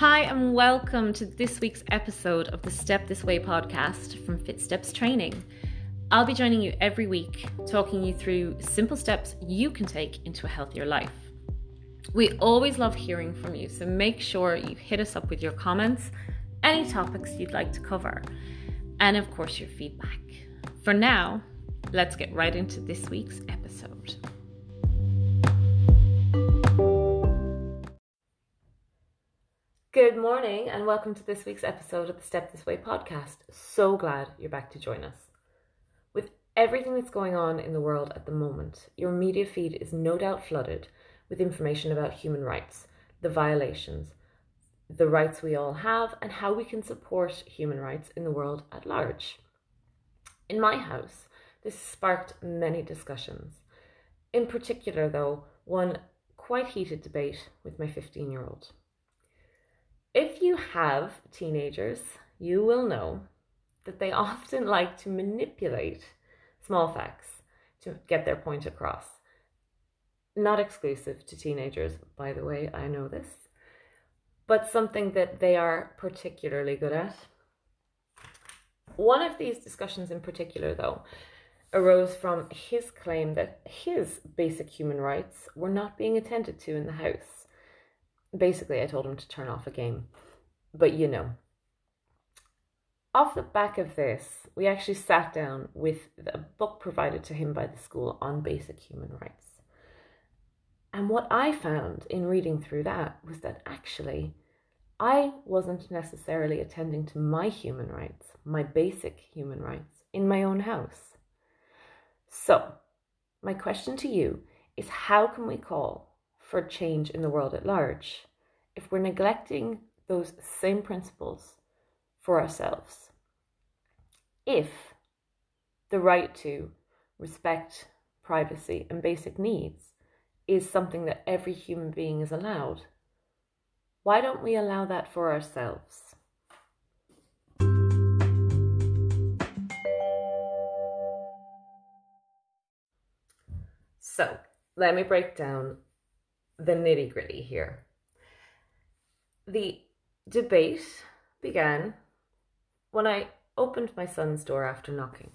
Hi, and welcome to this week's episode of the Step This Way podcast from FitSteps Training. I'll be joining you every week, talking you through simple steps you can take into a healthier life. We always love hearing from you, so make sure you hit us up with your comments, any topics you'd like to cover, and of course, your feedback. For now, let's get right into this week's episode. Good morning, and welcome to this week's episode of the Step This Way podcast. So glad you're back to join us. With everything that's going on in the world at the moment, your media feed is no doubt flooded with information about human rights, the violations, the rights we all have, and how we can support human rights in the world at large. In my house, this sparked many discussions. In particular, though, one quite heated debate with my 15 year old. If you have teenagers, you will know that they often like to manipulate small facts to get their point across. Not exclusive to teenagers, by the way, I know this, but something that they are particularly good at. One of these discussions in particular, though, arose from his claim that his basic human rights were not being attended to in the house basically, I told him to turn off a game. But you know, off the back of this, we actually sat down with a book provided to him by the school on basic human rights. And what I found in reading through that was that actually I wasn't necessarily attending to my human rights, my basic human rights, in my own house. So, my question to you is how can we call for change in the world at large if we're neglecting those same principles for ourselves. If the right to respect privacy and basic needs is something that every human being is allowed, why don't we allow that for ourselves? So, let me break down the nitty gritty here. The debate began when I opened my son's door after knocking.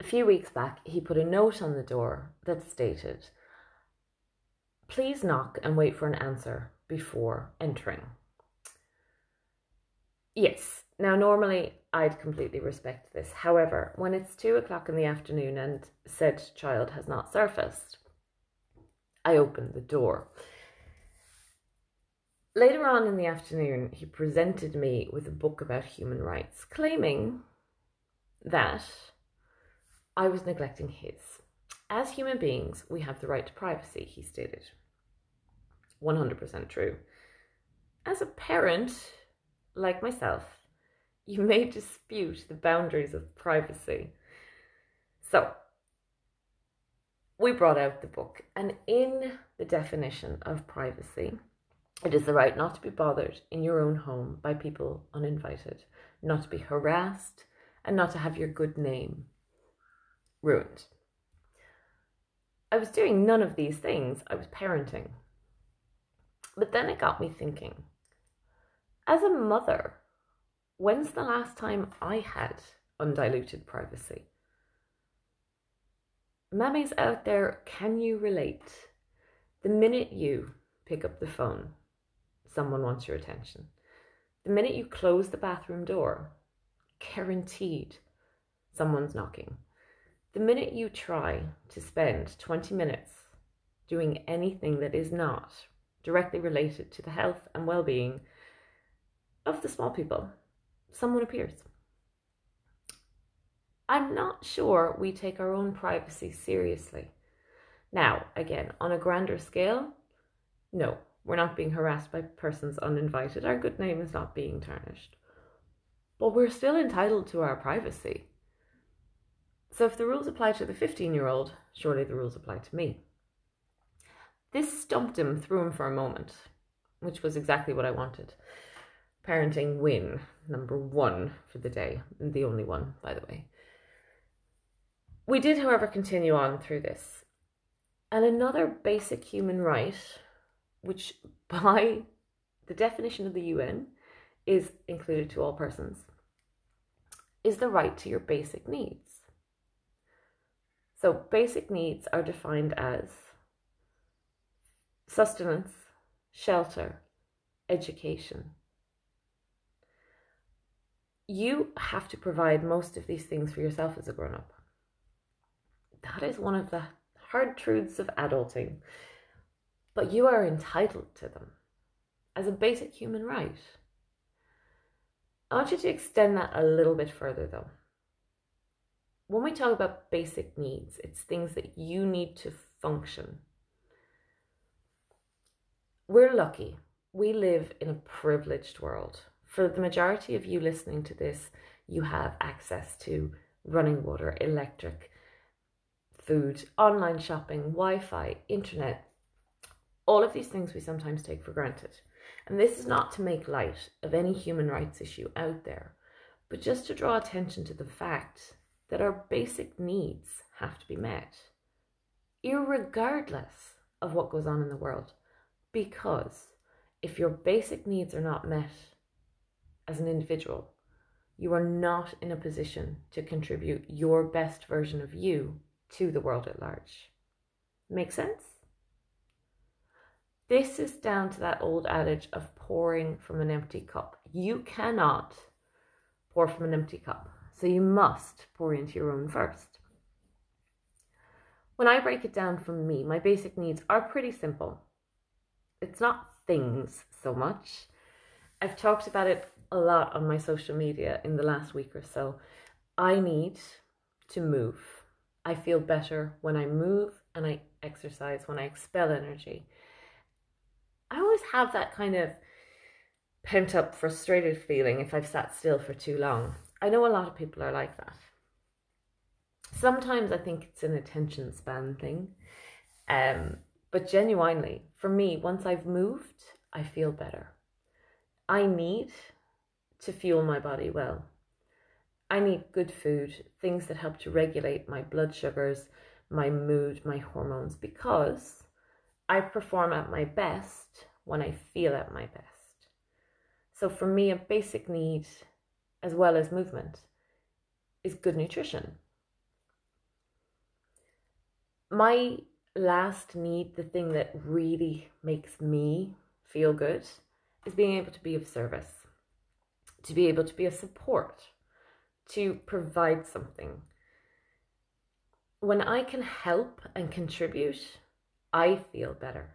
A few weeks back, he put a note on the door that stated, Please knock and wait for an answer before entering. Yes, now normally I'd completely respect this. However, when it's two o'clock in the afternoon and said child has not surfaced, I opened the door. Later on in the afternoon, he presented me with a book about human rights, claiming that I was neglecting his. As human beings, we have the right to privacy, he stated. 100% true. As a parent, like myself, you may dispute the boundaries of privacy. So, we brought out the book, and in the definition of privacy, it is the right not to be bothered in your own home by people uninvited, not to be harassed, and not to have your good name ruined. I was doing none of these things, I was parenting. But then it got me thinking as a mother, when's the last time I had undiluted privacy? Mammies out there, can you relate? The minute you pick up the phone, someone wants your attention. The minute you close the bathroom door, guaranteed someone's knocking. The minute you try to spend 20 minutes doing anything that is not directly related to the health and well being of the small people, someone appears. I'm not sure we take our own privacy seriously. Now, again, on a grander scale, no, we're not being harassed by persons uninvited. Our good name is not being tarnished. But we're still entitled to our privacy. So if the rules apply to the 15 year old, surely the rules apply to me. This stumped him, threw him for a moment, which was exactly what I wanted. Parenting win, number one for the day, and the only one, by the way. We did, however, continue on through this. And another basic human right, which by the definition of the UN is included to all persons, is the right to your basic needs. So, basic needs are defined as sustenance, shelter, education. You have to provide most of these things for yourself as a grown up. That is one of the hard truths of adulting. But you are entitled to them as a basic human right. I want you to extend that a little bit further though. When we talk about basic needs, it's things that you need to function. We're lucky. We live in a privileged world. For the majority of you listening to this, you have access to running water, electric, food, online shopping, Wi Fi, internet, all of these things we sometimes take for granted. And this is not to make light of any human rights issue out there, but just to draw attention to the fact that our basic needs have to be met, regardless of what goes on in the world. Because if your basic needs are not met as an individual, you are not in a position to contribute your best version of you to the world at large. Make sense? This is down to that old adage of pouring from an empty cup. You cannot pour from an empty cup, so you must pour into your own first. When I break it down from me, my basic needs are pretty simple. It's not things so much. I've talked about it a lot on my social media in the last week or so. I need to move. I feel better when I move and I exercise, when I expel energy. I always have that kind of pent up, frustrated feeling if I've sat still for too long. I know a lot of people are like that. Sometimes I think it's an attention span thing. Um, but genuinely, for me, once I've moved, I feel better. I need to fuel my body well. I need good food, things that help to regulate my blood sugars, my mood, my hormones, because I perform at my best when I feel at my best. So for me, a basic need, as well as movement, is good nutrition. My last need, the thing that really makes me feel good, is being able to be of service, to be able to be a support, to provide something. When I can help and contribute, I feel better.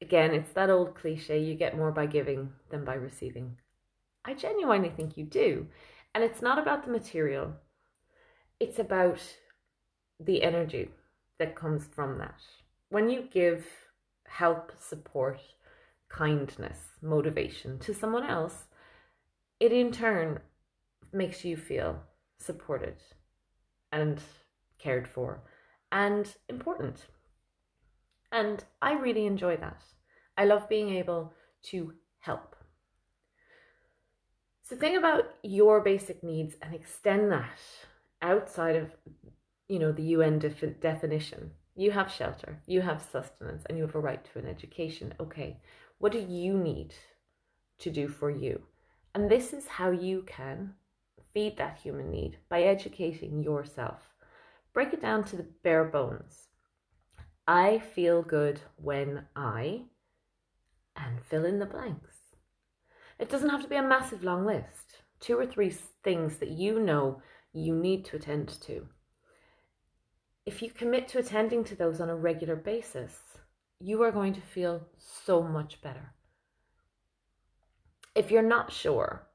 Again, it's that old cliche you get more by giving than by receiving. I genuinely think you do. And it's not about the material, it's about the energy that comes from that. When you give help, support, kindness, motivation to someone else, it in turn makes you feel supported and cared for and important. And I really enjoy that. I love being able to help. So think about your basic needs and extend that outside of you know the UN def- definition. You have shelter, you have sustenance, and you have a right to an education. Okay, what do you need to do for you? And this is how you can feed that human need by educating yourself. Break it down to the bare bones. I feel good when I, and fill in the blanks. It doesn't have to be a massive long list. Two or three things that you know you need to attend to. If you commit to attending to those on a regular basis, you are going to feel so much better. If you're not sure,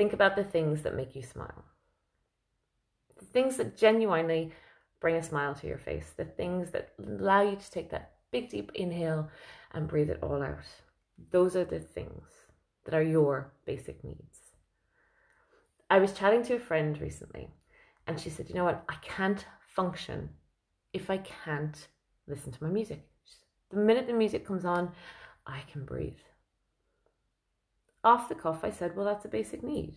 think about the things that make you smile the things that genuinely bring a smile to your face, the things that allow you to take that big deep inhale and breathe it all out. Those are the things that are your basic needs. I was chatting to a friend recently and she said, You know what? I can't function if I can't listen to my music. The minute the music comes on, I can breathe. Off the cuff, I said, Well, that's a basic need.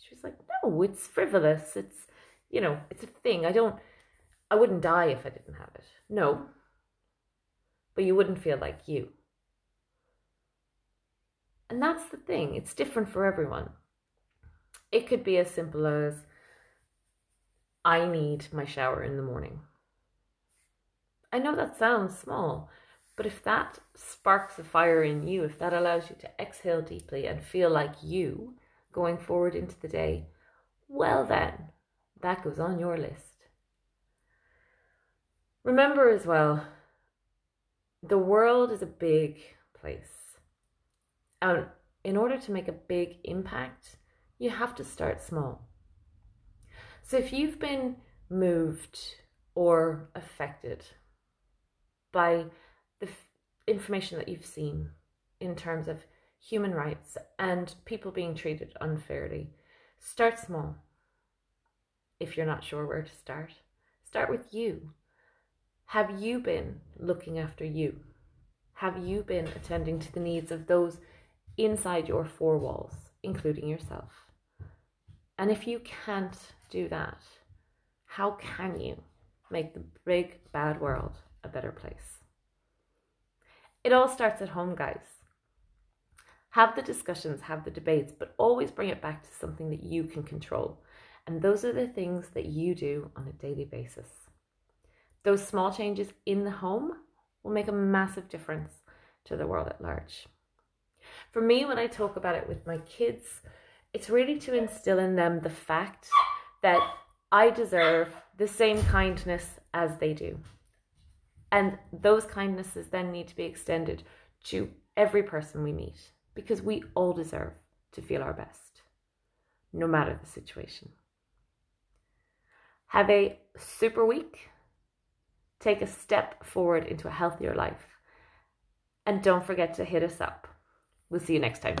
She was like, No, it's frivolous. It's you know, it's a thing. I don't, I wouldn't die if I didn't have it. No. But you wouldn't feel like you. And that's the thing, it's different for everyone. It could be as simple as I need my shower in the morning. I know that sounds small, but if that sparks a fire in you, if that allows you to exhale deeply and feel like you going forward into the day, well, then that goes on your list. Remember as well, the world is a big place. And in order to make a big impact, you have to start small. So if you've been moved or affected by information that you've seen in terms of human rights and people being treated unfairly, start small. If you're not sure where to start, start with you. Have you been looking after you? Have you been attending to the needs of those inside your four walls, including yourself? And if you can't do that, how can you make the big bad world a better place? It all starts at home, guys. Have the discussions, have the debates, but always bring it back to something that you can control. And those are the things that you do on a daily basis. Those small changes in the home will make a massive difference to the world at large. For me, when I talk about it with my kids, it's really to instill in them the fact that I deserve the same kindness as they do. And those kindnesses then need to be extended to every person we meet because we all deserve to feel our best, no matter the situation. Have a super week. Take a step forward into a healthier life. And don't forget to hit us up. We'll see you next time.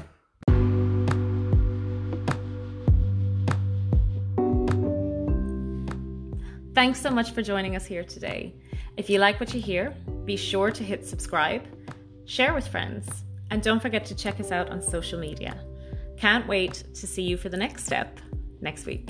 Thanks so much for joining us here today. If you like what you hear, be sure to hit subscribe, share with friends, and don't forget to check us out on social media. Can't wait to see you for the next step next week.